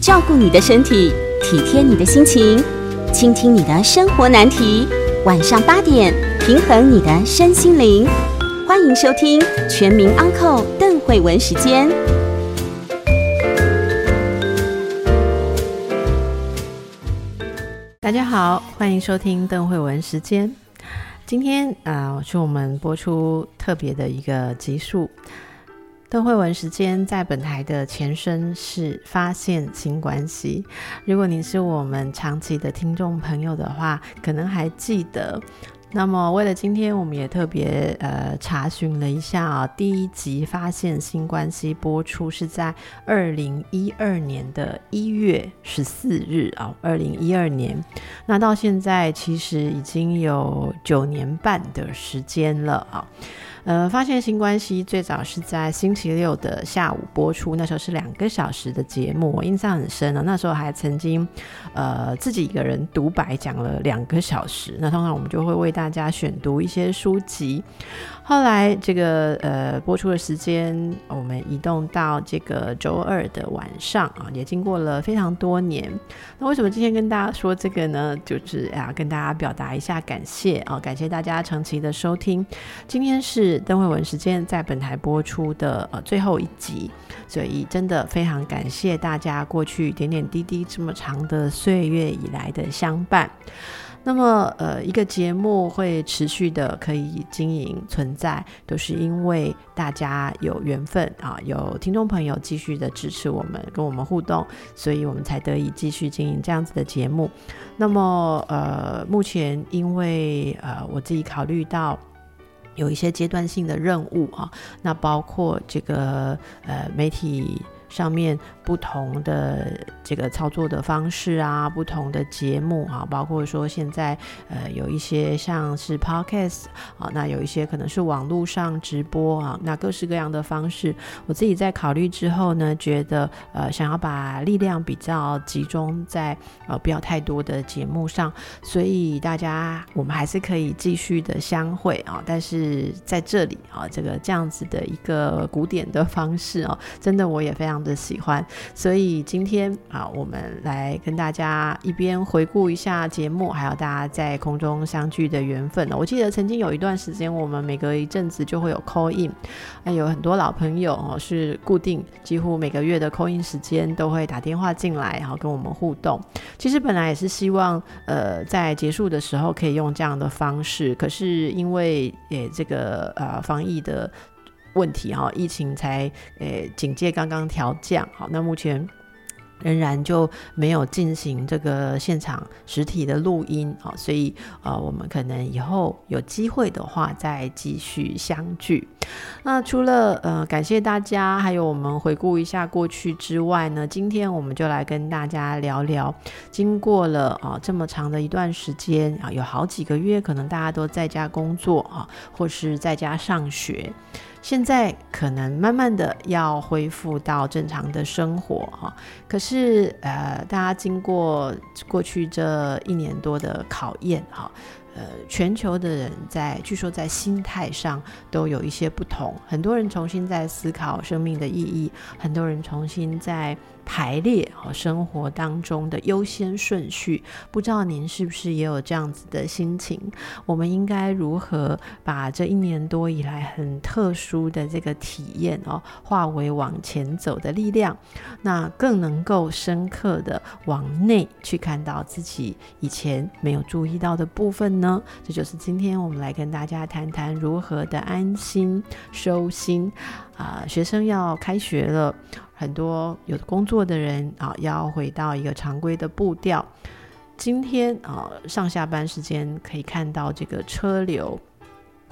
照顾你的身体，体贴你的心情，倾听你的生活难题。晚上八点，平衡你的身心灵。欢迎收听《全民安扣邓慧文时间。大家好，欢迎收听邓慧文时间。今天啊，是我们播出特别的一个集数。邓慧文时间在本台的前身是发现新关系。如果你是我们长期的听众朋友的话，可能还记得。那么，为了今天，我们也特别呃查询了一下啊，第一集发现新关系播出是在二零一二年的一月十四日啊，二零一二年，那到现在其实已经有九年半的时间了啊。呃，发现新关系最早是在星期六的下午播出，那时候是两个小时的节目，我印象很深了。那时候还曾经，呃，自己一个人独白讲了两个小时。那通常我们就会为大家选读一些书籍。后来这个呃播出的时间，我们移动到这个周二的晚上啊，也经过了非常多年。那为什么今天跟大家说这个呢？就是啊，跟大家表达一下感谢啊，感谢大家长期的收听。今天是邓慧文时间在本台播出的呃最后一集，所以真的非常感谢大家过去点点滴滴这么长的岁月以来的相伴。那么，呃，一个节目会持续的可以经营存在，都是因为大家有缘分啊，有听众朋友继续的支持我们，跟我们互动，所以我们才得以继续经营这样子的节目。那么，呃，目前因为呃，我自己考虑到有一些阶段性的任务啊，那包括这个呃媒体上面。不同的这个操作的方式啊，不同的节目啊，包括说现在呃有一些像是 podcast 啊，那有一些可能是网络上直播啊，那各式各样的方式，我自己在考虑之后呢，觉得呃想要把力量比较集中在呃不要太多的节目上，所以大家我们还是可以继续的相会啊，但是在这里啊，这个这样子的一个古典的方式哦，真的我也非常的喜欢。所以今天啊，我们来跟大家一边回顾一下节目，还有大家在空中相聚的缘分呢。我记得曾经有一段时间，我们每隔一阵子就会有 call in，那有很多老朋友哦，是固定几乎每个月的 call in 时间都会打电话进来，然后跟我们互动。其实本来也是希望，呃，在结束的时候可以用这样的方式，可是因为诶这个呃防疫的。问题哈，疫情才诶警戒刚刚调降，好，那目前仍然就没有进行这个现场实体的录音啊，所以呃，我们可能以后有机会的话再继续相聚。那除了呃感谢大家，还有我们回顾一下过去之外呢，今天我们就来跟大家聊聊，经过了啊这么长的一段时间啊，有好几个月，可能大家都在家工作啊，或是在家上学。现在可能慢慢的要恢复到正常的生活哈，可是呃，大家经过过去这一年多的考验哈。呃，全球的人在据说在心态上都有一些不同，很多人重新在思考生命的意义，很多人重新在排列和生活当中的优先顺序。不知道您是不是也有这样子的心情？我们应该如何把这一年多以来很特殊的这个体验哦，化为往前走的力量？那更能够深刻的往内去看到自己以前没有注意到的部分呢？这就是今天我们来跟大家谈谈如何的安心收心啊！学生要开学了，很多有工作的人啊，要回到一个常规的步调。今天啊，上下班时间可以看到这个车流，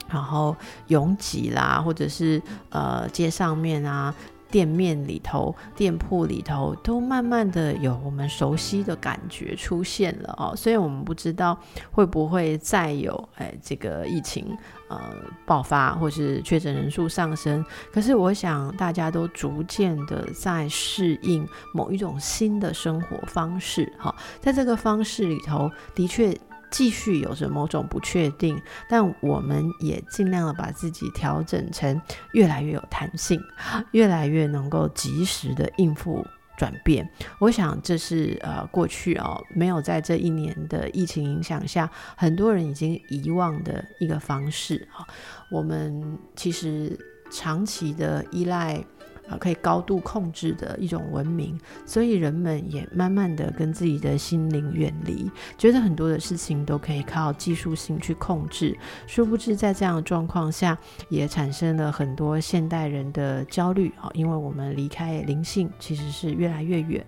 然后拥挤啦，或者是呃街上面啊。店面里头、店铺里头，都慢慢的有我们熟悉的感觉出现了哦。虽然我们不知道会不会再有哎这个疫情呃爆发，或是确诊人数上升，可是我想大家都逐渐的在适应某一种新的生活方式哈。在这个方式里头，的确。继续有着某种不确定，但我们也尽量的把自己调整成越来越有弹性，越来越能够及时的应付转变。我想这是呃过去哦没有在这一年的疫情影响下，很多人已经遗忘的一个方式啊。我们其实长期的依赖。啊，可以高度控制的一种文明，所以人们也慢慢的跟自己的心灵远离，觉得很多的事情都可以靠技术性去控制。殊不知，在这样的状况下，也产生了很多现代人的焦虑啊，因为我们离开灵性其实是越来越远。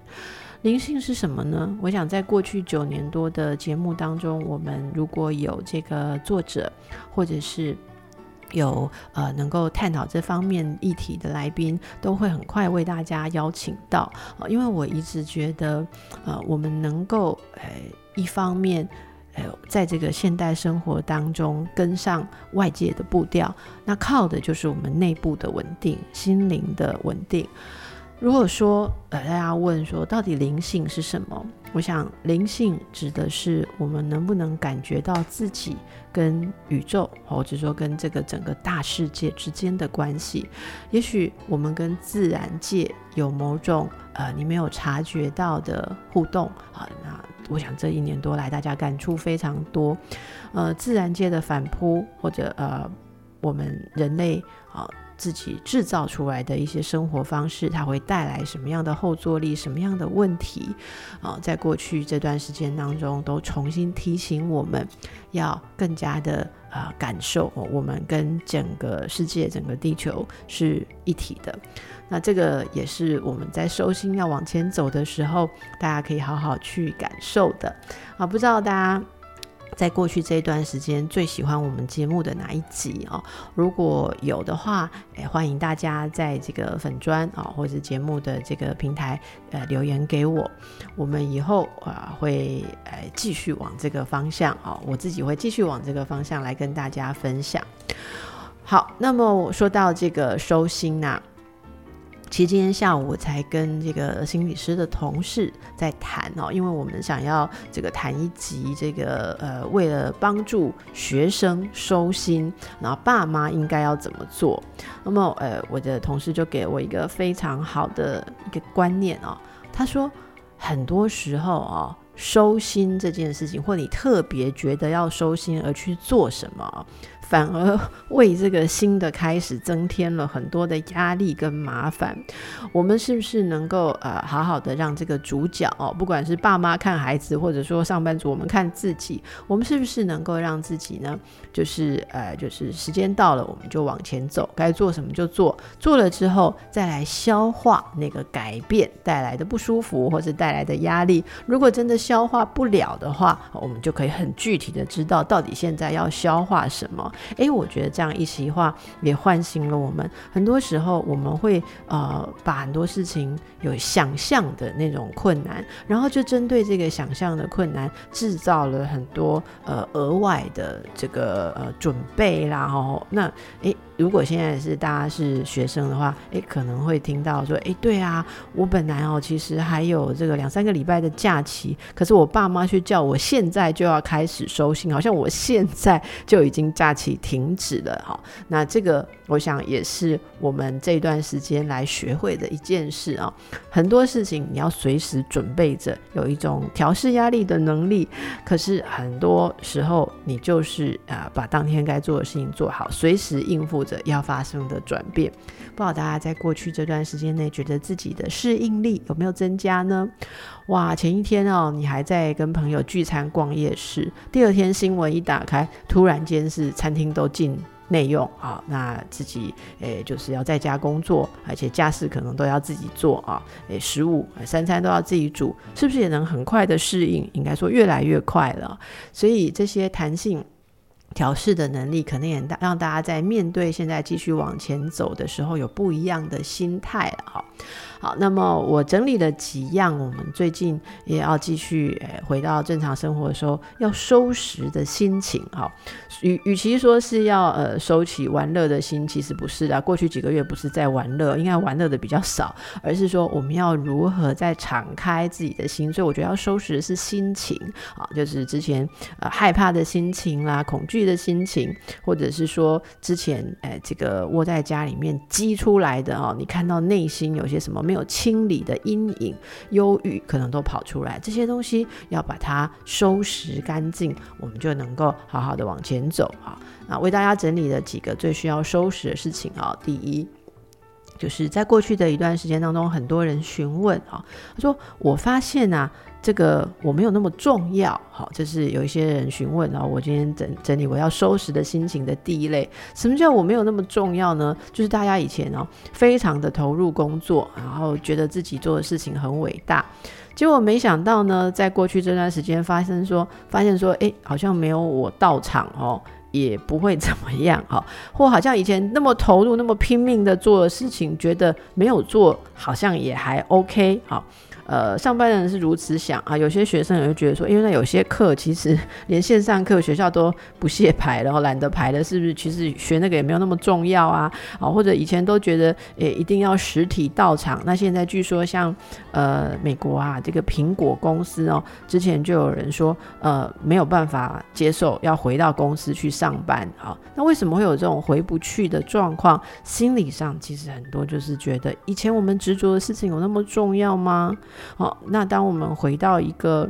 灵性是什么呢？我想在过去九年多的节目当中，我们如果有这个作者或者是。有呃能够探讨这方面议题的来宾，都会很快为大家邀请到。因为我一直觉得，呃，我们能够呃一方面，在这个现代生活当中跟上外界的步调，那靠的就是我们内部的稳定，心灵的稳定。如果说呃，大家问说到底灵性是什么？我想灵性指的是我们能不能感觉到自己跟宇宙，或者说跟这个整个大世界之间的关系。也许我们跟自然界有某种呃你没有察觉到的互动啊。那我想这一年多来，大家感触非常多。呃，自然界的反扑，或者呃我们人类啊。自己制造出来的一些生活方式，它会带来什么样的后坐力，什么样的问题？啊，在过去这段时间当中，都重新提醒我们要更加的啊感受，我们跟整个世界、整个地球是一体的。那这个也是我们在收心要往前走的时候，大家可以好好去感受的。啊，不知道大家。在过去这一段时间，最喜欢我们节目的哪一集哦？如果有的话，哎，欢迎大家在这个粉砖啊，或者节目的这个平台，呃，留言给我。我们以后啊，会呃继续往这个方向啊，我自己会继续往这个方向来跟大家分享。好，那么说到这个收心呐。其实今天下午我才跟这个心理师的同事在谈哦，因为我们想要这个谈一集这个呃，为了帮助学生收心，然后爸妈应该要怎么做？那么呃，我的同事就给我一个非常好的一个观念哦，他说很多时候哦，收心这件事情，或你特别觉得要收心而去做什么。反而为这个新的开始增添了很多的压力跟麻烦。我们是不是能够呃好好的让这个主角哦，不管是爸妈看孩子，或者说上班族我们看自己，我们是不是能够让自己呢？就是呃就是时间到了，我们就往前走，该做什么就做，做了之后再来消化那个改变带来的不舒服或者带来的压力。如果真的消化不了的话，我们就可以很具体的知道到底现在要消化什么。哎，我觉得这样一席话也唤醒了我们。很多时候我们会呃把很多事情有想象的那种困难，然后就针对这个想象的困难制造了很多呃额外的这个呃准备啦。哦，那哎。如果现在是大家是学生的话，诶，可能会听到说，诶，对啊，我本来哦，其实还有这个两三个礼拜的假期，可是我爸妈却叫我现在就要开始收信，好像我现在就已经假期停止了哈。那这个我想也是我们这段时间来学会的一件事啊。很多事情你要随时准备着，有一种调试压力的能力，可是很多时候你就是啊，把当天该做的事情做好，随时应付。要发生的转变，不知道大家在过去这段时间内，觉得自己的适应力有没有增加呢？哇，前一天哦，你还在跟朋友聚餐逛夜市，第二天新闻一打开，突然间是餐厅都进内用啊，那自己诶就是要在家工作，而且家事可能都要自己做啊，诶，食物三餐都要自己煮，是不是也能很快的适应？应该说越来越快了，所以这些弹性。调试的能力，可能也让大家在面对现在继续往前走的时候，有不一样的心态哈。好，那么我整理了几样，我们最近也要继续诶回到正常生活的时候要收拾的心情哈。与与其说是要呃收起玩乐的心，其实不是的。过去几个月不是在玩乐，应该玩乐的比较少，而是说我们要如何在敞开自己的心。所以我觉得要收拾的是心情啊，就是之前呃害怕的心情啦、恐惧。的心情，或者是说之前哎这个窝在家里面积出来的哦，你看到内心有些什么没有清理的阴影、忧郁，可能都跑出来。这些东西要把它收拾干净，我们就能够好好的往前走啊。那为大家整理了几个最需要收拾的事情啊，第一。就是在过去的一段时间当中，很多人询问啊，他说：“我发现啊，这个我没有那么重要。”好，这是有一些人询问啊，我今天整整理我要收拾的心情的第一类。什么叫我没有那么重要呢？就是大家以前哦，非常的投入工作，然后觉得自己做的事情很伟大，结果没想到呢，在过去这段时间发生说，发现说，哎，好像没有我到场哦。也不会怎么样哈，或好像以前那么投入、那么拼命的做的事情，觉得没有做好像也还 OK 好。呃，上班的人是如此想啊，有些学生也会觉得说，因为那有些课其实 连线上课学校都不屑排，然后懒得排了，是不是？其实学那个也没有那么重要啊，啊，或者以前都觉得诶一定要实体到场，那现在据说像呃美国啊这个苹果公司哦，之前就有人说呃没有办法接受要回到公司去上班啊，那为什么会有这种回不去的状况？心理上其实很多就是觉得以前我们执着的事情有那么重要吗？好，那当我们回到一个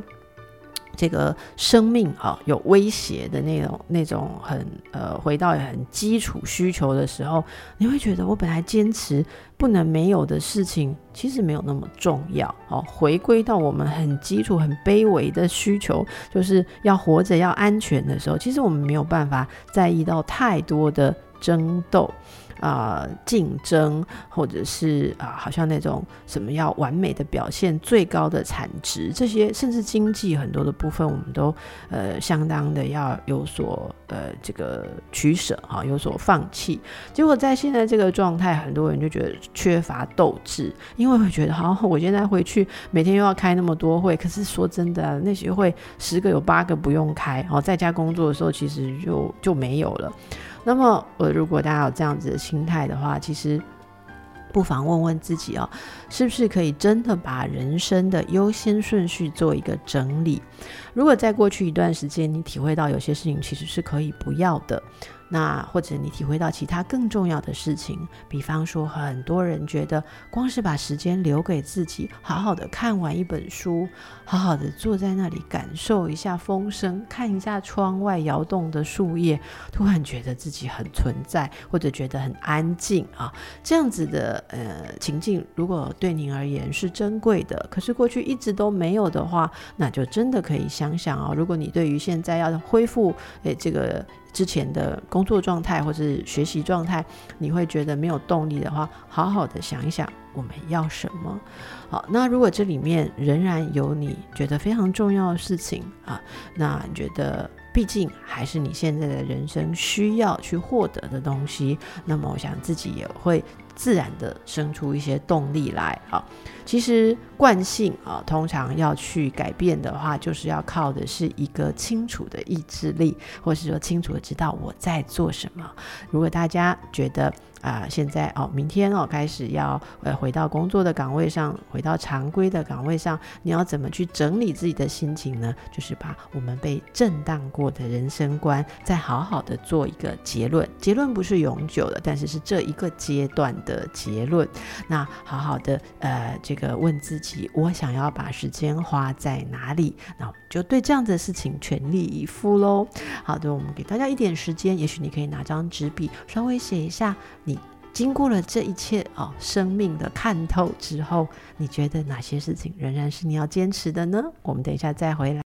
这个生命啊有威胁的那种那种很呃回到很基础需求的时候，你会觉得我本来坚持不能没有的事情，其实没有那么重要。哦，回归到我们很基础、很卑微的需求，就是要活着、要安全的时候，其实我们没有办法在意到太多的争斗。啊，竞争，或者是啊，好像那种什么要完美的表现、最高的产值，这些甚至经济很多的部分，我们都呃相当的要有所呃这个取舍哈，有所放弃。结果在现在这个状态，很多人就觉得缺乏斗志，因为会觉得好，我现在回去每天又要开那么多会，可是说真的，那些会十个有八个不用开，哦，在家工作的时候其实就就没有了。那么，我，如果大家有这样子的心态的话，其实不妨问问自己哦，是不是可以真的把人生的优先顺序做一个整理？如果在过去一段时间，你体会到有些事情其实是可以不要的。那或者你体会到其他更重要的事情，比方说，很多人觉得光是把时间留给自己，好好的看完一本书，好好的坐在那里感受一下风声，看一下窗外摇动的树叶，突然觉得自己很存在，或者觉得很安静啊，这样子的呃情境，如果对您而言是珍贵的，可是过去一直都没有的话，那就真的可以想想哦，如果你对于现在要恢复诶这个。之前的工作状态或是学习状态，你会觉得没有动力的话，好好的想一想我们要什么。好，那如果这里面仍然有你觉得非常重要的事情啊，那你觉得毕竟还是你现在的人生需要去获得的东西，那么我想自己也会。自然的生出一些动力来啊！其实惯性啊，通常要去改变的话，就是要靠的是一个清楚的意志力，或是说清楚的知道我在做什么。如果大家觉得，啊，现在哦，明天哦，开始要呃回到工作的岗位上，回到常规的岗位上，你要怎么去整理自己的心情呢？就是把我们被震荡过的人生观，再好好的做一个结论。结论不是永久的，但是是这一个阶段的结论。那好好的呃，这个问自己，我想要把时间花在哪里？那就对这样的事情全力以赴喽。好的，我们给大家一点时间，也许你可以拿张纸笔，稍微写一下。你经过了这一切哦，生命的看透之后，你觉得哪些事情仍然是你要坚持的呢？我们等一下再回来。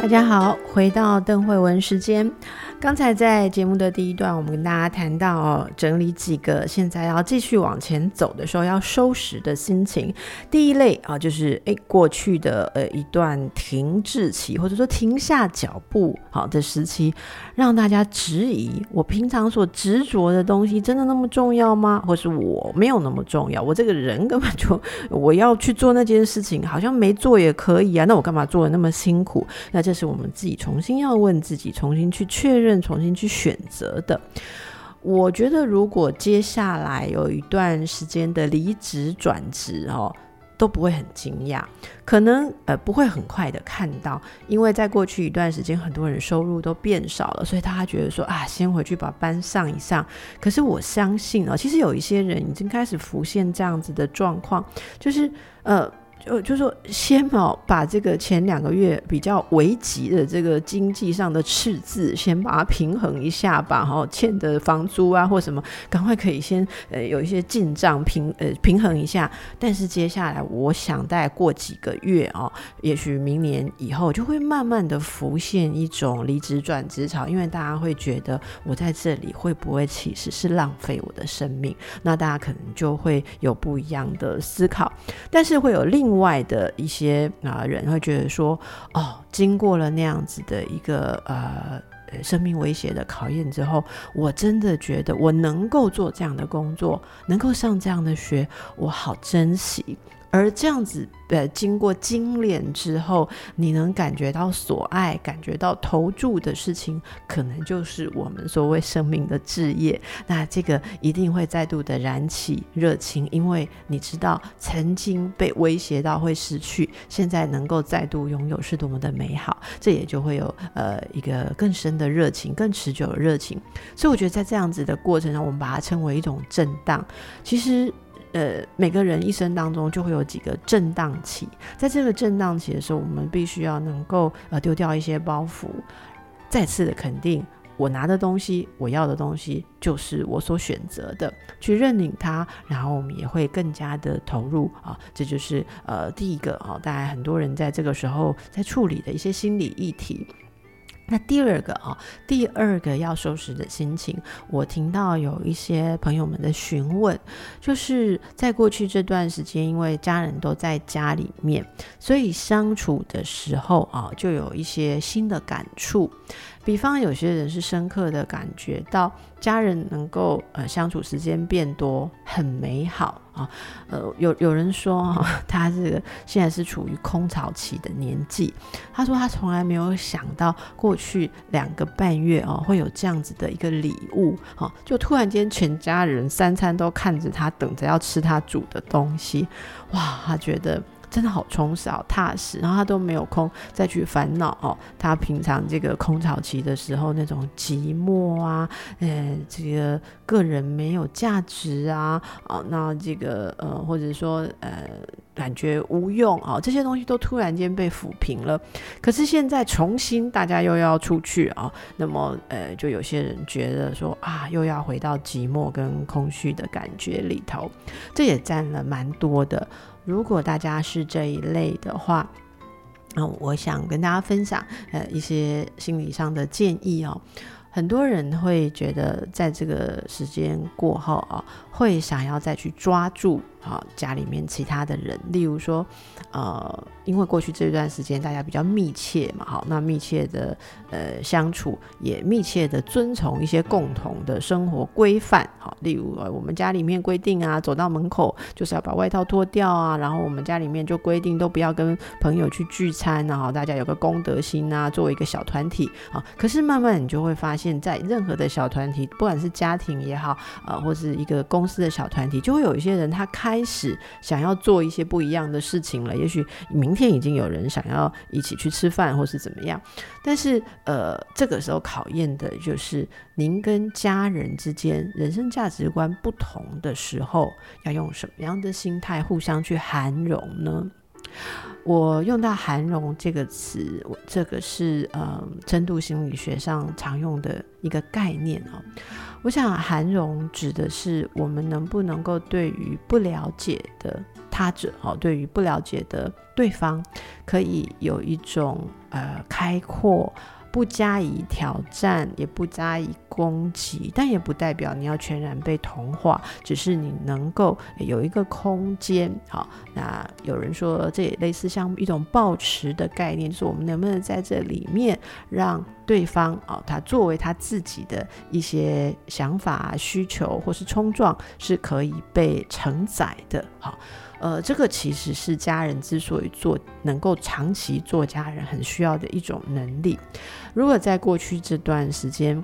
大家好，回到邓慧文时间。刚才在节目的第一段，我们跟大家谈到，整理几个现在要继续往前走的时候要收拾的心情。第一类啊，就是诶过去的呃一段停滞期，或者说停下脚步好的时期，让大家质疑我平常所执着的东西真的那么重要吗？或是我没有那么重要？我这个人根本就我要去做那件事情，好像没做也可以啊，那我干嘛做的那么辛苦？那这是我们自己重新要问自己，重新去确认。重新去选择的，我觉得如果接下来有一段时间的离职转职哦，都不会很惊讶，可能呃不会很快的看到，因为在过去一段时间，很多人收入都变少了，所以他觉得说啊，先回去把班上一上。可是我相信啊，其实有一些人已经开始浮现这样子的状况，就是呃。就就说先哦，把这个前两个月比较危急的这个经济上的赤字，先把它平衡一下吧，哈，欠的房租啊或什么，赶快可以先呃有一些进账平呃平衡一下。但是接下来，我想再过几个月哦，也许明年以后就会慢慢的浮现一种离职转职潮，因为大家会觉得我在这里会不会其实是浪费我的生命？那大家可能就会有不一样的思考，但是会有另。另外的一些啊人会觉得说，哦，经过了那样子的一个呃生命威胁的考验之后，我真的觉得我能够做这样的工作，能够上这样的学，我好珍惜。而这样子，呃，经过精炼之后，你能感觉到所爱，感觉到投注的事情，可能就是我们所谓生命的置业。那这个一定会再度的燃起热情，因为你知道，曾经被威胁到会失去，现在能够再度拥有是多么的美好。这也就会有呃一个更深的热情，更持久的热情。所以我觉得在这样子的过程中，我们把它称为一种震荡。其实。呃，每个人一生当中就会有几个震荡期，在这个震荡期的时候，我们必须要能够呃丢掉一些包袱，再次的肯定我拿的东西，我要的东西就是我所选择的，去认领它，然后我们也会更加的投入啊，这就是呃第一个啊，大概很多人在这个时候在处理的一些心理议题。那第二个啊，第二个要收拾的心情，我听到有一些朋友们的询问，就是在过去这段时间，因为家人都在家里面，所以相处的时候啊，就有一些新的感触。比方有些人是深刻的感觉到家人能够呃相处时间变多，很美好啊。呃，有有人说哈 他这个现在是处于空巢期的年纪，他说他从来没有想到过去两个半月哦会有这样子的一个礼物，哈，就突然间全家人三餐都看着他，等着要吃他煮的东西，哇，他觉得。真的好充实、好踏实，然后他都没有空再去烦恼哦。他平常这个空巢期的时候，那种寂寞啊，呃，这个个人没有价值啊，啊，那这个呃，或者说呃，感觉无用啊，这些东西都突然间被抚平了。可是现在重新大家又要出去啊，那么呃，就有些人觉得说啊，又要回到寂寞跟空虚的感觉里头，这也占了蛮多的。如果大家是这一类的话，那我想跟大家分享呃一些心理上的建议哦。很多人会觉得在这个时间过后啊，会想要再去抓住。啊，家里面其他的人，例如说，呃，因为过去这段时间大家比较密切嘛，好，那密切的呃相处，也密切的遵从一些共同的生活规范，好，例如呃我们家里面规定啊，走到门口就是要把外套脱掉啊，然后我们家里面就规定都不要跟朋友去聚餐，然后大家有个公德心啊，作为一个小团体啊，可是慢慢你就会发现，在任何的小团体，不管是家庭也好，呃，或是一个公司的小团体，就会有一些人他。开始想要做一些不一样的事情了，也许明天已经有人想要一起去吃饭，或是怎么样。但是，呃，这个时候考验的就是您跟家人之间人生价值观不同的时候，要用什么样的心态互相去涵容呢？我用到“涵容”这个词，这个是呃深度心理学上常用的一个概念哦。我想，涵容指的是我们能不能够对于不了解的他者，哦，对于不了解的对方，可以有一种呃开阔。不加以挑战，也不加以攻击，但也不代表你要全然被同化，只是你能够有一个空间。好，那有人说这也类似像一种抱持的概念，就是我们能不能在这里面让对方啊，他作为他自己的一些想法、需求或是冲撞，是可以被承载的。好。呃，这个其实是家人之所以做能够长期做家人很需要的一种能力。如果在过去这段时间，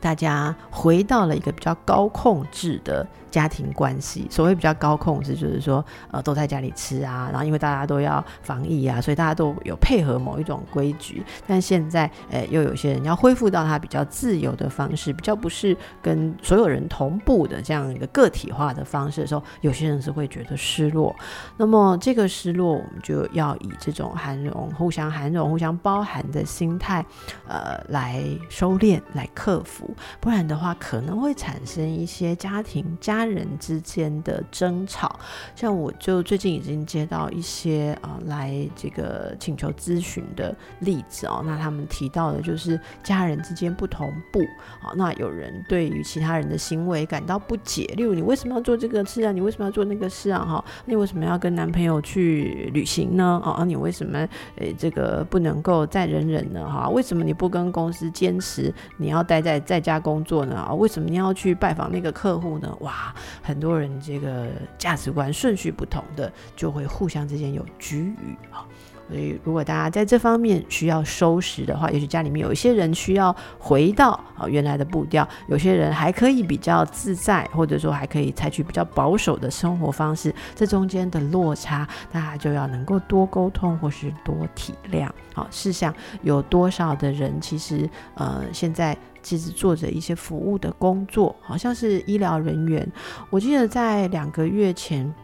大家回到了一个比较高控制的家庭关系。所谓比较高控制，就是说呃都在家里吃啊，然后因为大家都要防疫啊，所以大家都有配合某一种规矩。但现在呃又有些人要恢复到他比较自由的方式，比较不是跟所有人同步的这样一个个体化的方式的时候，有些人是会觉得失落。那么这个失落，我们就要以这种涵容、互相涵容、互相包含的心态，呃，来收敛、来克服。不然的话，可能会产生一些家庭、家家人之间的争吵。像我就最近已经接到一些啊来这个请求咨询的例子哦，那他们提到的就是家人之间不同步啊，那有人对于其他人的行为感到不解，例如你为什么要做这个事啊？你为什么要做那个事啊？哈，你为什么要跟男朋友去旅行呢？啊，你为什么诶这个不能够再忍忍呢？哈，为什么你不跟公司坚持你要待在在家工作呢？啊，为什么你要去拜访那个客户呢？哇，很多人这个价值观顺序不同的，就会互相之间有局域啊。所以，如果大家在这方面需要收拾的话，也许家里面有一些人需要回到啊原来的步调，有些人还可以比较自在，或者说还可以采取比较保守的生活方式。这中间的落差，大家就要能够多沟通或是多体谅。好，试想有多少的人其实呃现在其实做着一些服务的工作，好像是医疗人员。我记得在两个月前，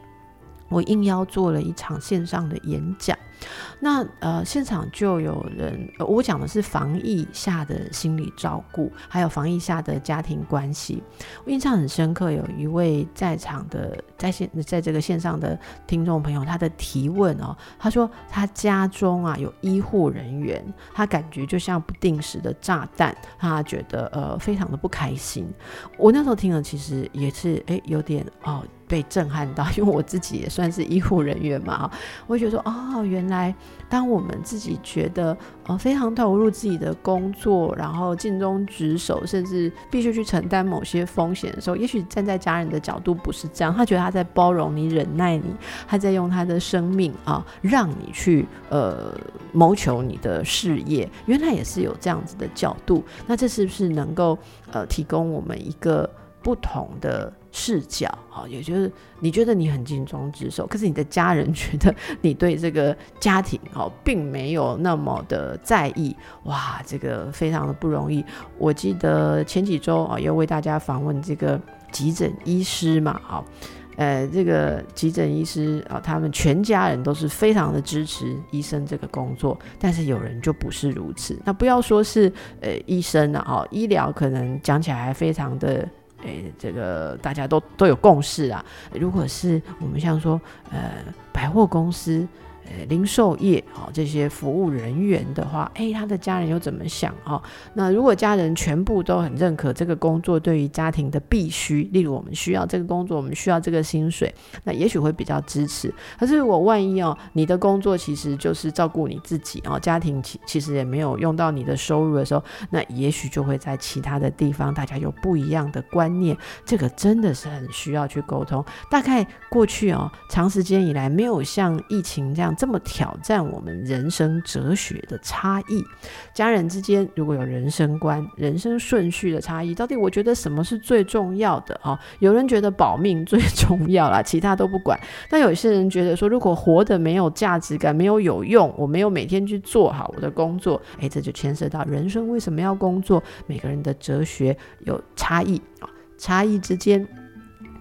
我应邀做了一场线上的演讲。那呃，现场就有人，我讲的是防疫下的心理照顾，还有防疫下的家庭关系。我印象很深刻，有一位在场的在线在这个线上的听众朋友，他的提问哦，他说他家中啊有医护人员，他感觉就像不定时的炸弹，他觉得呃非常的不开心。我那时候听了，其实也是哎有点哦。被震撼到，因为我自己也算是医护人员嘛，我会觉得说，哦，原来来当我们自己觉得呃非常投入自己的工作，然后尽忠职守，甚至必须去承担某些风险的时候，也许站在家人的角度不是这样，他觉得他在包容你、忍耐你，他在用他的生命啊，让你去呃谋求你的事业，原来也是有这样子的角度，那这是不是能够呃提供我们一个不同的？视角啊，也就是你觉得你很尽忠职守，可是你的家人觉得 你对这个家庭哦，并没有那么的在意，哇，这个非常的不容易。我记得前几周啊，要为大家访问这个急诊医师嘛，好，呃，这个急诊医师啊，他们全家人都是非常的支持医生这个工作，但是有人就不是如此。那不要说是呃医生了哈，医疗可能讲起来还非常的。诶，这个大家都都有共识啊。如果是我们像说，呃，百货公司。呃，零售业哦，这些服务人员的话，哎，他的家人又怎么想哦？那如果家人全部都很认可这个工作对于家庭的必须，例如我们需要这个工作，我们需要这个薪水，那也许会比较支持。可是我万一哦，你的工作其实就是照顾你自己哦，家庭其其实也没有用到你的收入的时候，那也许就会在其他的地方大家有不一样的观念。这个真的是很需要去沟通。大概过去哦，长时间以来没有像疫情这样。这么挑战我们人生哲学的差异，家人之间如果有人生观、人生顺序的差异，到底我觉得什么是最重要的啊？有人觉得保命最重要啦，其他都不管。但有些人觉得说，如果活得没有价值感、没有有用，我没有每天去做好我的工作，诶，这就牵涉到人生为什么要工作？每个人的哲学有差异啊，差异之间。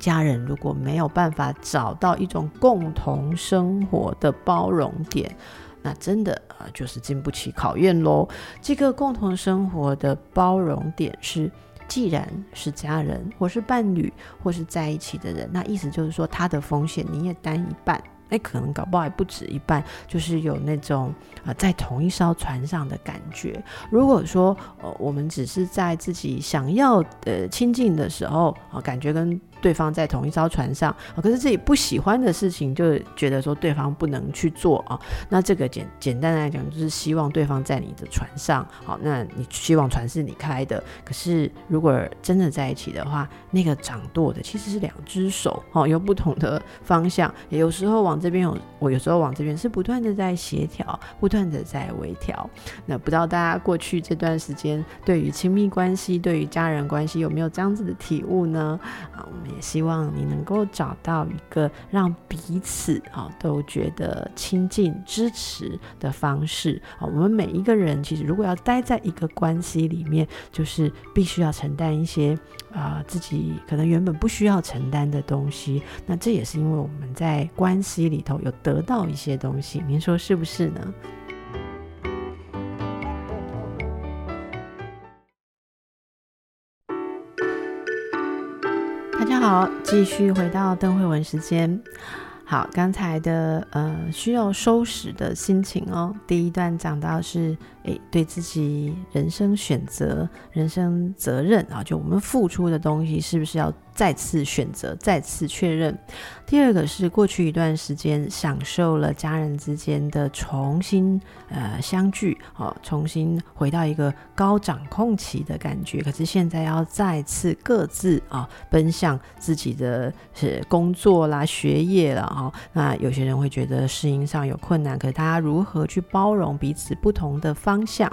家人如果没有办法找到一种共同生活的包容点，那真的啊就是经不起考验喽。这个共同生活的包容点是，既然是家人，或是伴侣，或是在一起的人，那意思就是说，他的风险你也担一半。那可能搞不好还不止一半，就是有那种啊，在同一艘船上的感觉。如果说呃，我们只是在自己想要呃亲近的时候啊，感觉跟对方在同一艘船上，可是自己不喜欢的事情，就觉得说对方不能去做啊。那这个简简单来讲，就是希望对方在你的船上，好，那你希望船是你开的。可是如果真的在一起的话，那个掌舵的其实是两只手，哦，有不同的方向，有时候往这边有，我有时候往这边是不断的在协调，不断的在微调。那不知道大家过去这段时间对于亲密关系、对于家人关系有没有这样子的体悟呢？啊，我们。也希望你能够找到一个让彼此啊都觉得亲近、支持的方式啊。我们每一个人其实如果要待在一个关系里面，就是必须要承担一些啊自己可能原本不需要承担的东西。那这也是因为我们在关系里头有得到一些东西，您说是不是呢？好，继续回到邓慧文时间。好，刚才的呃需要收拾的心情哦，第一段讲到是诶对自己人生选择、人生责任啊，就我们付出的东西是不是要？再次选择，再次确认。第二个是过去一段时间享受了家人之间的重新呃相聚，哦，重新回到一个高掌控期的感觉。可是现在要再次各自啊奔向自己的是工作啦、学业了哈。那有些人会觉得适应上有困难，可是大家如何去包容彼此不同的方方向？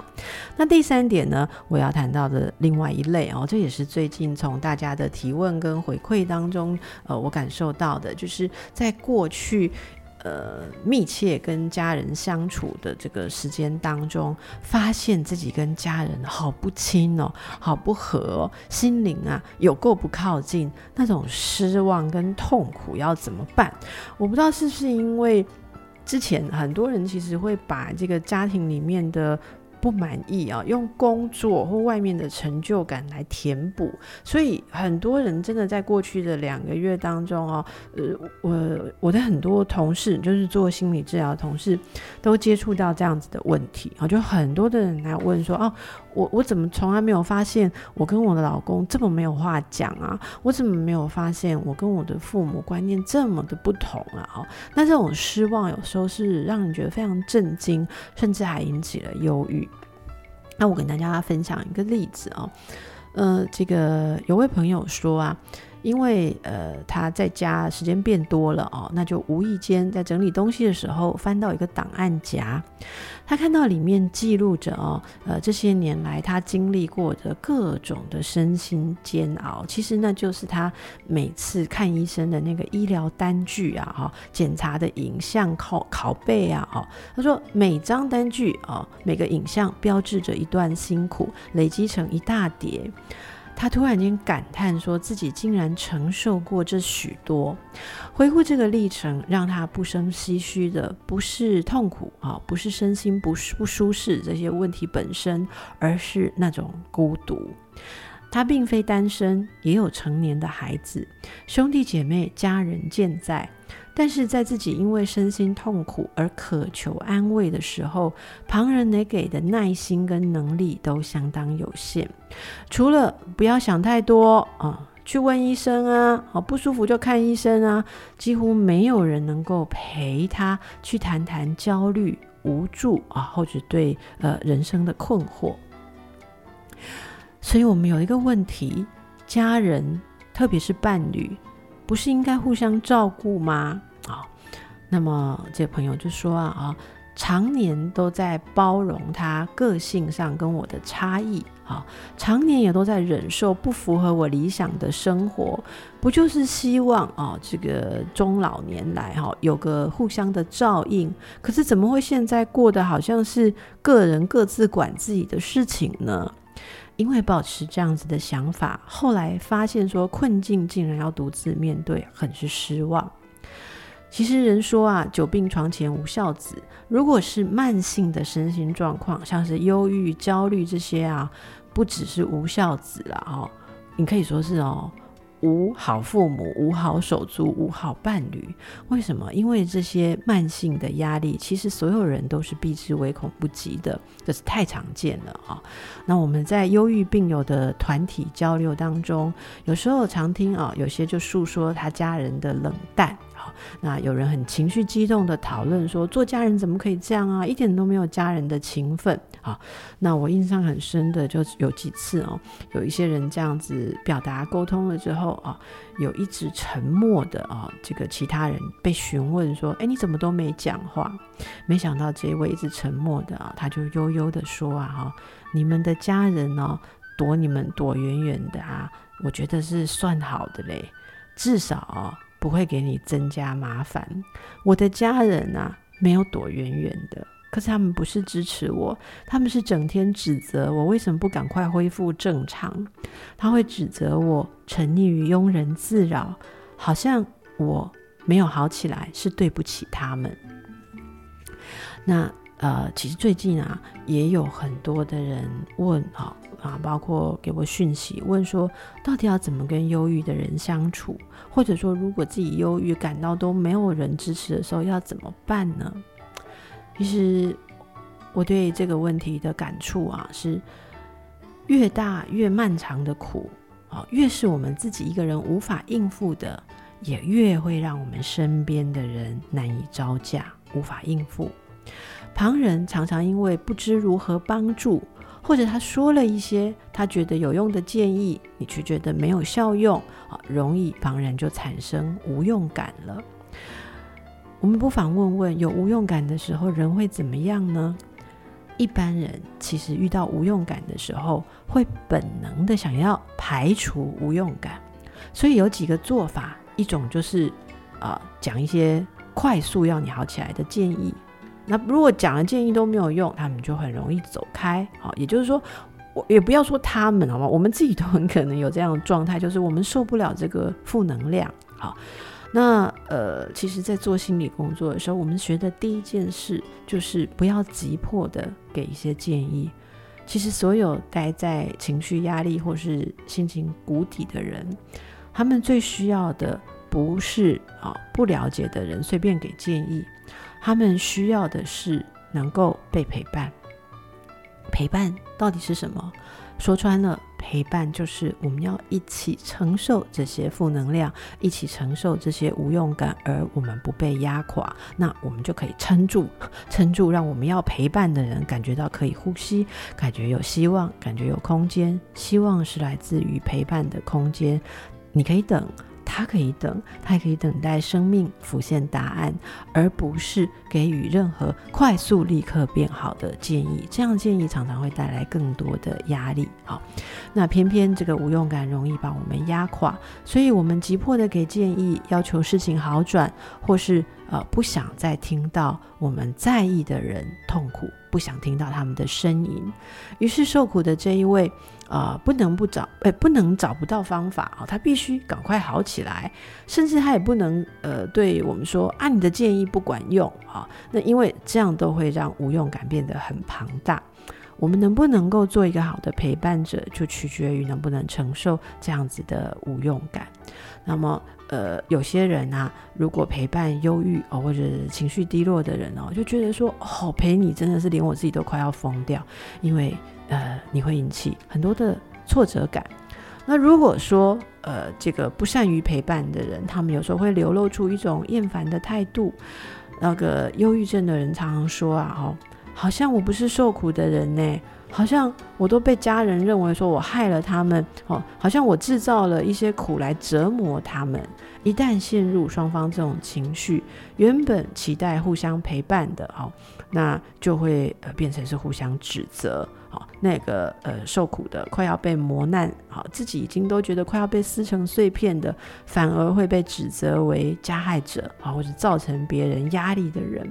那第三点呢，我要谈到的另外一类哦，这也是最近从大家的提问跟回馈当中，呃，我感受到的就是在过去，呃，密切跟家人相处的这个时间当中，发现自己跟家人好不亲哦，好不和，心灵啊有够不靠近，那种失望跟痛苦要怎么办？我不知道是不是因为之前很多人其实会把这个家庭里面的。不满意啊，用工作或外面的成就感来填补，所以很多人真的在过去的两个月当中哦，呃，我我的很多同事就是做心理治疗的同事，都接触到这样子的问题啊，就很多的人来问说，哦，我我怎么从来没有发现我跟我的老公这么没有话讲啊？我怎么没有发现我跟我的父母观念这么的不同啊？哦，那这种失望有时候是让你觉得非常震惊，甚至还引起了忧郁。那我跟大家分享一个例子啊，呃，这个有位朋友说啊。因为呃他在家时间变多了哦，那就无意间在整理东西的时候翻到一个档案夹，他看到里面记录着哦，呃这些年来他经历过的各种的身心煎熬，其实那就是他每次看医生的那个医疗单据啊，哈，检查的影像拷拷贝啊，哦，他说每张单据啊，每个影像标志着一段辛苦，累积成一大叠。他突然间感叹，说自己竟然承受过这许多。回顾这个历程，让他不生唏嘘的，不是痛苦啊，不是身心不不舒适这些问题本身，而是那种孤独。他并非单身，也有成年的孩子，兄弟姐妹、家人健在。但是在自己因为身心痛苦而渴求安慰的时候，旁人能给的耐心跟能力都相当有限。除了不要想太多啊，去问医生啊，好不舒服就看医生啊，几乎没有人能够陪他去谈谈焦虑、无助啊，或者对呃人生的困惑。所以我们有一个问题：家人，特别是伴侣。不是应该互相照顾吗？啊，那么这朋友就说啊啊，常年都在包容他个性上跟我的差异，啊，常年也都在忍受不符合我理想的生活，不就是希望啊，这个中老年来哈有个互相的照应？可是怎么会现在过得好像是个人各自管自己的事情呢？因为保持这样子的想法，后来发现说困境竟然要独自面对，很是失望。其实人说啊，久病床前无孝子。如果是慢性的身心状况，像是忧郁、焦虑这些啊，不只是无孝子了哦，你可以说是哦。无好父母，无好手足，无好伴侣。为什么？因为这些慢性的压力，其实所有人都是避之唯恐不及的，这是太常见了啊。那我们在忧郁病友的团体交流当中，有时候常听啊，有些就诉说他家人的冷淡。那有人很情绪激动的讨论说，做家人怎么可以这样啊？一点都没有家人的情分啊！那我印象很深的就有几次哦，有一些人这样子表达沟通了之后啊，有一直沉默的啊，这个其他人被询问说，哎，你怎么都没讲话？没想到这位一直沉默的啊，他就悠悠的说啊，哈，你们的家人哦，躲你们躲远远的啊，我觉得是算好的嘞。至少不会给你增加麻烦。我的家人啊，没有躲远远的，可是他们不是支持我，他们是整天指责我为什么不赶快恢复正常。他会指责我沉溺于庸人自扰，好像我没有好起来是对不起他们。那呃，其实最近啊，也有很多的人问啊啊，包括给我讯息问说，到底要怎么跟忧郁的人相处，或者说，如果自己忧郁感到都没有人支持的时候，要怎么办呢？其实我对这个问题的感触啊，是越大越漫长的苦啊，越是我们自己一个人无法应付的，也越会让我们身边的人难以招架，无法应付。旁人常常因为不知如何帮助，或者他说了一些他觉得有用的建议，你却觉得没有效用啊，容易旁人就产生无用感了。我们不妨问问，有无用感的时候，人会怎么样呢？一般人其实遇到无用感的时候，会本能的想要排除无用感，所以有几个做法，一种就是啊，讲一些快速要你好起来的建议。那如果讲的建议都没有用，他们就很容易走开。好，也就是说，我也不要说他们，好吗？我们自己都很可能有这样的状态，就是我们受不了这个负能量。好，那呃，其实，在做心理工作的时候，我们学的第一件事就是不要急迫的给一些建议。其实，所有待在情绪压力或是心情谷底的人，他们最需要的不是啊不了解的人随便给建议。他们需要的是能够被陪伴。陪伴到底是什么？说穿了，陪伴就是我们要一起承受这些负能量，一起承受这些无用感，而我们不被压垮，那我们就可以撑住，撑住，让我们要陪伴的人感觉到可以呼吸，感觉有希望，感觉有空间。希望是来自于陪伴的空间，你可以等。他可以等，他也可以等待生命浮现答案，而不是给予任何快速立刻变好的建议。这样建议常常会带来更多的压力。好，那偏偏这个无用感容易把我们压垮，所以我们急迫的给建议，要求事情好转，或是呃不想再听到我们在意的人痛苦，不想听到他们的呻吟。于是受苦的这一位。啊，不能不找，哎，不能找不到方法啊，他必须赶快好起来，甚至他也不能，呃，对我们说啊，你的建议不管用啊，那因为这样都会让无用感变得很庞大。我们能不能够做一个好的陪伴者，就取决于能不能承受这样子的无用感。那么，呃，有些人啊，如果陪伴忧郁哦或者情绪低落的人哦，就觉得说，哦，陪你真的是连我自己都快要疯掉，因为。呃，你会引起很多的挫折感。那如果说，呃，这个不善于陪伴的人，他们有时候会流露出一种厌烦的态度。那个忧郁症的人常常说啊，哦，好像我不是受苦的人呢，好像我都被家人认为说我害了他们，哦，好像我制造了一些苦来折磨他们。一旦陷入双方这种情绪，原本期待互相陪伴的，哦，那就会呃变成是互相指责。哦，那个呃受苦的快要被磨难，好自己已经都觉得快要被撕成碎片的，反而会被指责为加害者啊，或者造成别人压力的人。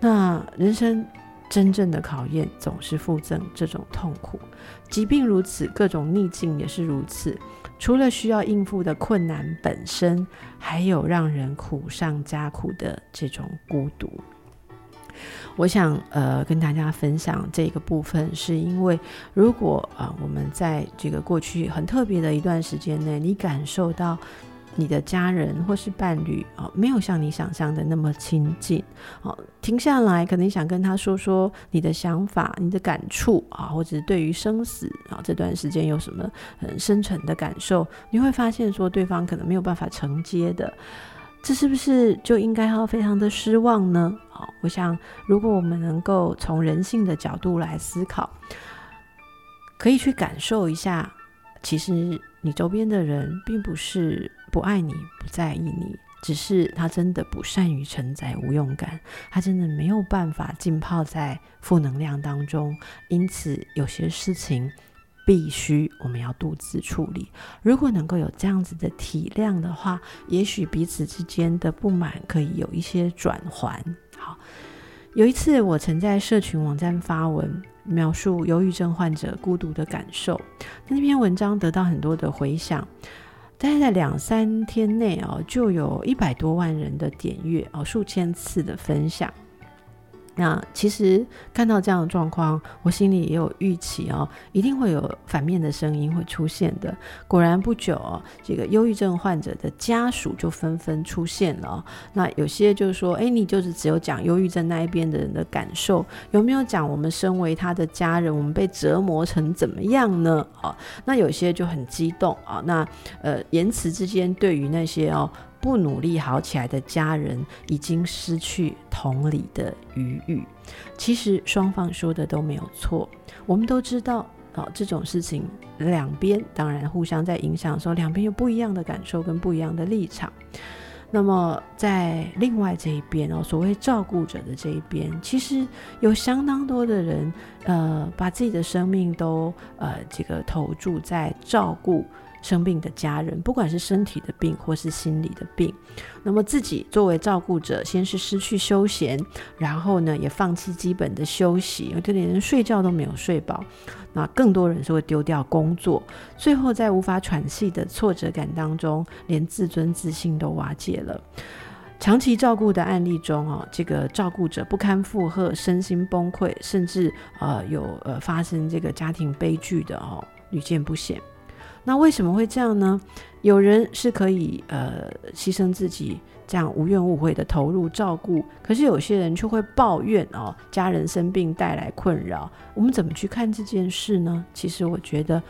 那人生真正的考验总是附赠这种痛苦，疾病如此，各种逆境也是如此。除了需要应付的困难本身，还有让人苦上加苦的这种孤独。我想呃跟大家分享这个部分，是因为如果啊我们在这个过去很特别的一段时间内，你感受到你的家人或是伴侣啊没有像你想象的那么亲近，好停下来，可能想跟他说说你的想法、你的感触啊，或者是对于生死啊这段时间有什么很深沉的感受，你会发现说对方可能没有办法承接的。这是不是就应该要非常的失望呢？好，我想，如果我们能够从人性的角度来思考，可以去感受一下，其实你周边的人并不是不爱你、不在意你，只是他真的不善于承载无用感，他真的没有办法浸泡在负能量当中，因此有些事情必须我们要独自处理。如果能够有这样子的体谅的话，也许彼此之间的不满可以有一些转还。好，有一次我曾在社群网站发文，描述忧郁症患者孤独的感受，那篇文章得到很多的回响。大概在两三天内哦，就有一百多万人的点阅哦，数千次的分享。那其实看到这样的状况，我心里也有预期哦，一定会有反面的声音会出现的。果然不久，这个忧郁症患者的家属就纷纷出现了。那有些就是说，哎，你就是只有讲忧郁症那一边的人的感受，有没有讲我们身为他的家人，我们被折磨成怎么样呢？哦，那有些就很激动啊。那呃，言辞之间对于那些哦。不努力好起来的家人已经失去同理的余裕。其实双方说的都没有错，我们都知道啊，这种事情两边当然互相在影响的时候，两边有不一样的感受跟不一样的立场。那么在另外这一边哦，所谓照顾者的这一边，其实有相当多的人，呃，把自己的生命都呃这个投注在照顾。生病的家人，不管是身体的病或是心理的病，那么自己作为照顾者，先是失去休闲，然后呢，也放弃基本的休息，有的连睡觉都没有睡饱。那更多人是会丢掉工作，最后在无法喘息的挫折感当中，连自尊自信都瓦解了。长期照顾的案例中，哦，这个照顾者不堪负荷，身心崩溃，甚至呃有呃发生这个家庭悲剧的哦，屡见不鲜。那为什么会这样呢？有人是可以呃牺牲自己，这样无怨无悔的投入照顾，可是有些人却会抱怨哦，家人生病带来困扰。我们怎么去看这件事呢？其实我觉得，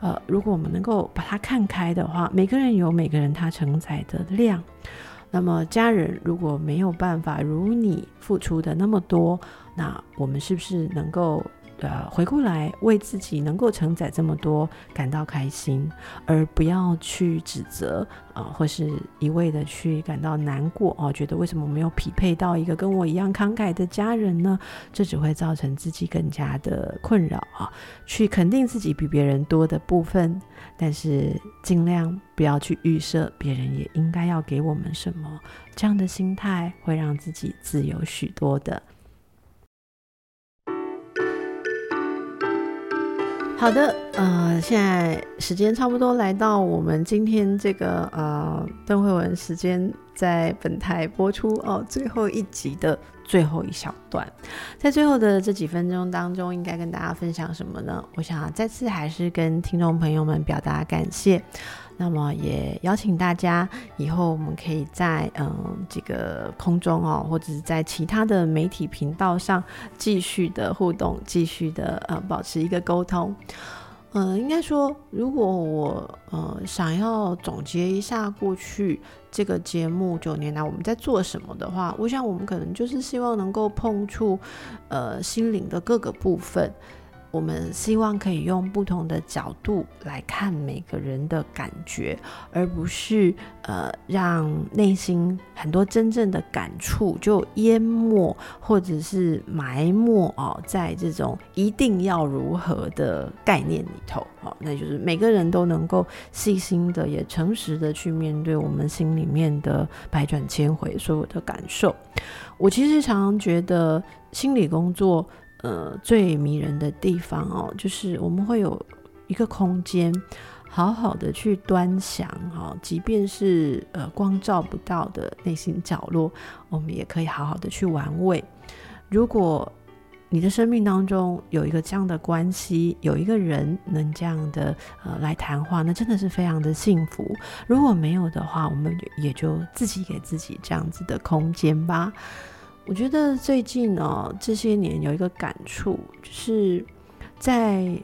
呃，如果我们能够把它看开的话，每个人有每个人他承载的量。那么家人如果没有办法如你付出的那么多，那我们是不是能够？呃，回过来为自己能够承载这么多感到开心，而不要去指责啊，或是一味的去感到难过哦，觉得为什么没有匹配到一个跟我一样慷慨的家人呢？这只会造成自己更加的困扰啊。去肯定自己比别人多的部分，但是尽量不要去预设别人也应该要给我们什么，这样的心态会让自己自由许多的。好的，呃，现在时间差不多来到我们今天这个呃邓慧文时间在本台播出哦最后一集的最后一小段，在最后的这几分钟当中，应该跟大家分享什么呢？我想再次还是跟听众朋友们表达感谢。那么也邀请大家，以后我们可以在嗯这个空中哦，或者是在其他的媒体频道上继续的互动，继续的呃保持一个沟通。嗯，应该说，如果我呃想要总结一下过去这个节目九年来我们在做什么的话，我想我们可能就是希望能够碰触呃心灵的各个部分。我们希望可以用不同的角度来看每个人的感觉，而不是呃让内心很多真正的感触就淹没或者是埋没哦，在这种一定要如何的概念里头哦，那就是每个人都能够细心的也诚实的去面对我们心里面的百转千回所有的感受。我其实常常觉得心理工作。呃，最迷人的地方哦，就是我们会有一个空间，好好的去端详哈，即便是呃光照不到的内心角落，我们也可以好好的去玩味。如果你的生命当中有一个这样的关系，有一个人能这样的呃来谈话，那真的是非常的幸福。如果没有的话，我们也就自己给自己这样子的空间吧。我觉得最近哦，这些年有一个感触，就是在。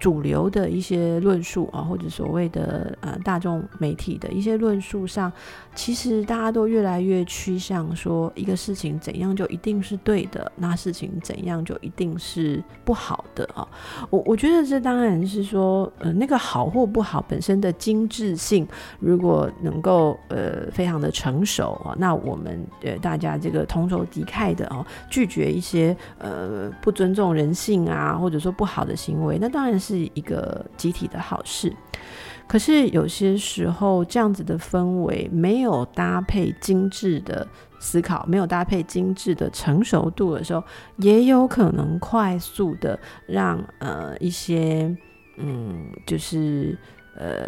主流的一些论述啊，或者所谓的呃大众媒体的一些论述上，其实大家都越来越趋向说一个事情怎样就一定是对的，那事情怎样就一定是不好的啊。我我觉得这当然是说，呃，那个好或不好本身的精致性，如果能够呃非常的成熟啊，那我们呃大家这个同仇敌忾的哦，拒绝一些呃不尊重人性啊，或者说不好的行为，那当然是。是一个集体的好事。可是有些时候，这样子的氛围没有搭配精致的思考，没有搭配精致的成熟度的时候，也有可能快速的让呃一些嗯，就是呃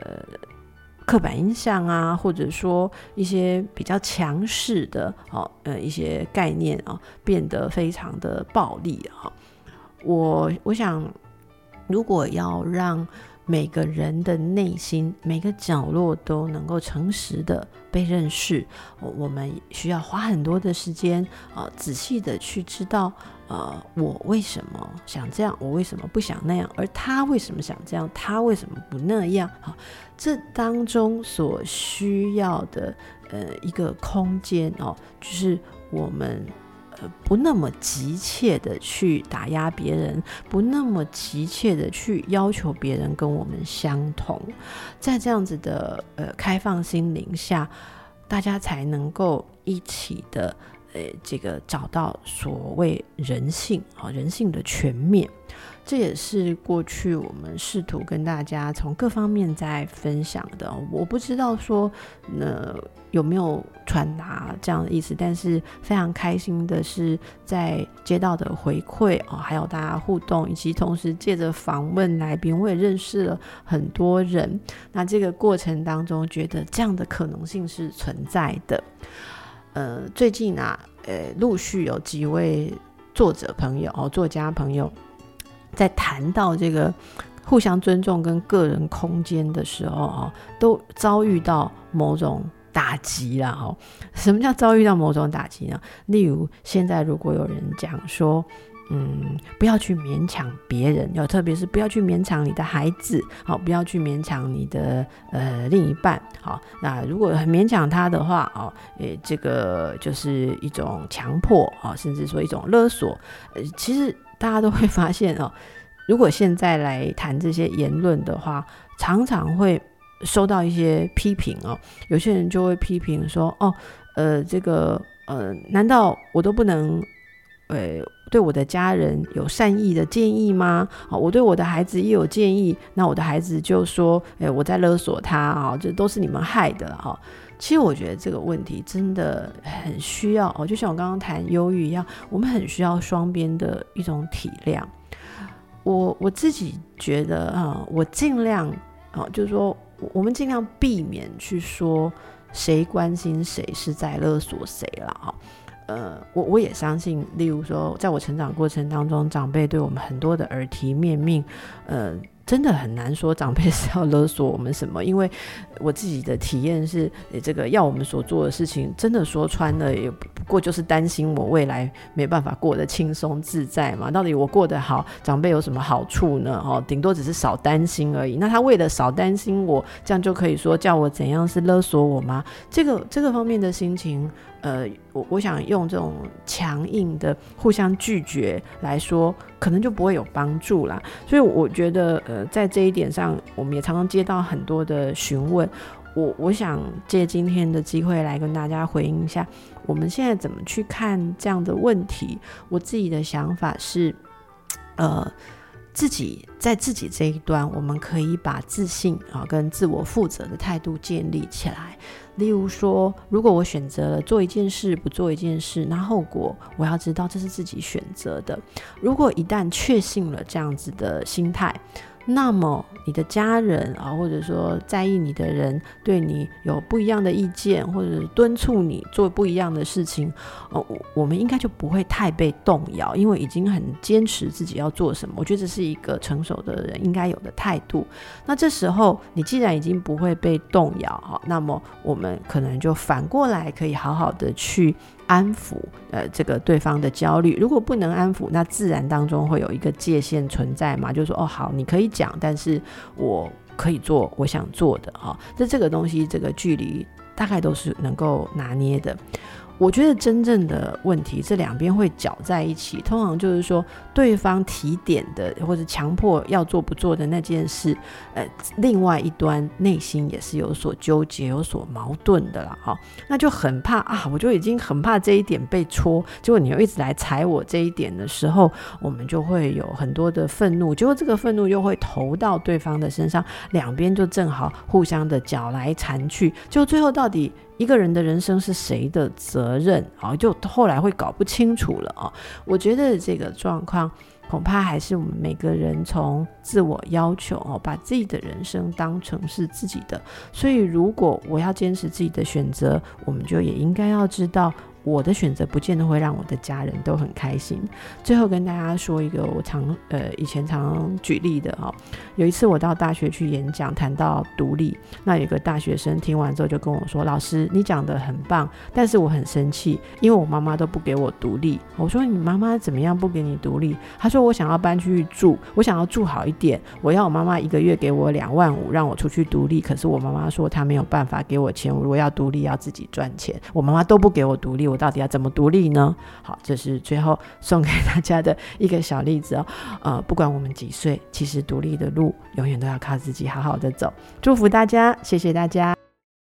刻板印象啊，或者说一些比较强势的哦呃一些概念啊，变得非常的暴力啊。我我想，如果要让每个人的内心，每个角落都能够诚实的被认识。我们需要花很多的时间啊，仔细的去知道，呃，我为什么想这样，我为什么不想那样，而他为什么想这样，他为什么不那样？啊，这当中所需要的呃一个空间哦，就是我们。不那么急切的去打压别人，不那么急切的去要求别人跟我们相同，在这样子的呃开放心灵下，大家才能够一起的呃这个找到所谓人性啊人性的全面。这也是过去我们试图跟大家从各方面在分享的。我不知道说，呃，有没有传达这样的意思，但是非常开心的是，在接到的回馈哦，还有大家互动，以及同时借着访问来宾，我也认识了很多人。那这个过程当中，觉得这样的可能性是存在的。呃，最近啊，呃，陆续有几位作者朋友哦，作家朋友。在谈到这个互相尊重跟个人空间的时候，哦，都遭遇到某种打击了，哦。什么叫遭遇到某种打击呢？例如，现在如果有人讲说，嗯，不要去勉强别人，要特别是不要去勉强你的孩子，好，不要去勉强你的呃另一半，好。那如果很勉强他的话，哦，诶，这个就是一种强迫，啊，甚至说一种勒索。呃，其实。大家都会发现哦，如果现在来谈这些言论的话，常常会收到一些批评哦。有些人就会批评说：“哦，呃，这个呃，难道我都不能呃对我的家人有善意的建议吗？啊，我对我的孩子也有建议，那我的孩子就说：哎，我在勒索他啊，这都是你们害的哈。其实我觉得这个问题真的很需要哦，就像我刚刚谈忧郁一样，我们很需要双边的一种体谅。我我自己觉得啊，我尽量啊，就是说，我们尽量避免去说谁关心谁是在勒索谁了啊。呃，我我也相信，例如说，在我成长过程当中，长辈对我们很多的耳提面命，呃。真的很难说长辈是要勒索我们什么，因为我自己的体验是，这个要我们所做的事情，真的说穿了也不过就是担心我未来没办法过得轻松自在嘛。到底我过得好，长辈有什么好处呢？哦，顶多只是少担心而已。那他为了少担心我，这样就可以说叫我怎样是勒索我吗？这个这个方面的心情。呃，我我想用这种强硬的互相拒绝来说，可能就不会有帮助啦。所以我觉得，呃，在这一点上，我们也常常接到很多的询问。我我想借今天的机会来跟大家回应一下，我们现在怎么去看这样的问题？我自己的想法是，呃。自己在自己这一端，我们可以把自信啊跟自我负责的态度建立起来。例如说，如果我选择了做一件事，不做一件事，那后果我要知道这是自己选择的。如果一旦确信了这样子的心态，那么，你的家人啊，或者说在意你的人，对你有不一样的意见，或者敦促你做不一样的事情，哦，我们应该就不会太被动摇，因为已经很坚持自己要做什么。我觉得这是一个成熟的人应该有的态度。那这时候，你既然已经不会被动摇，哈，那么我们可能就反过来可以好好的去。安抚呃这个对方的焦虑，如果不能安抚，那自然当中会有一个界限存在嘛，就是说哦好，你可以讲，但是我可以做我想做的哈。那这个东西这个距离大概都是能够拿捏的。我觉得真正的问题，这两边会搅在一起，通常就是说对方提点的或者强迫要做不做的那件事，呃，另外一端内心也是有所纠结、有所矛盾的啦，哈，那就很怕啊，我就已经很怕这一点被戳，结果你又一直来踩我这一点的时候，我们就会有很多的愤怒，结果这个愤怒又会投到对方的身上，两边就正好互相的搅来缠去，就最后到底。一个人的人生是谁的责任啊？就后来会搞不清楚了啊！我觉得这个状况恐怕还是我们每个人从自我要求哦，把自己的人生当成是自己的。所以，如果我要坚持自己的选择，我们就也应该要知道。我的选择不见得会让我的家人都很开心。最后跟大家说一个我常呃以前常举例的哈，有一次我到大学去演讲，谈到独立，那有个大学生听完之后就跟我说：“老师，你讲的很棒，但是我很生气，因为我妈妈都不给我独立。”我说：“你妈妈怎么样不给你独立？”他说：“我想要搬去住，我想要住好一点，我要我妈妈一个月给我两万五，让我出去独立。可是我妈妈说她没有办法给我钱，我如果要独立要自己赚钱，我妈妈都不给我独立。”我到底要怎么独立呢？好，这是最后送给大家的一个小例子哦。呃，不管我们几岁，其实独立的路永远都要靠自己好好的走。祝福大家，谢谢大家。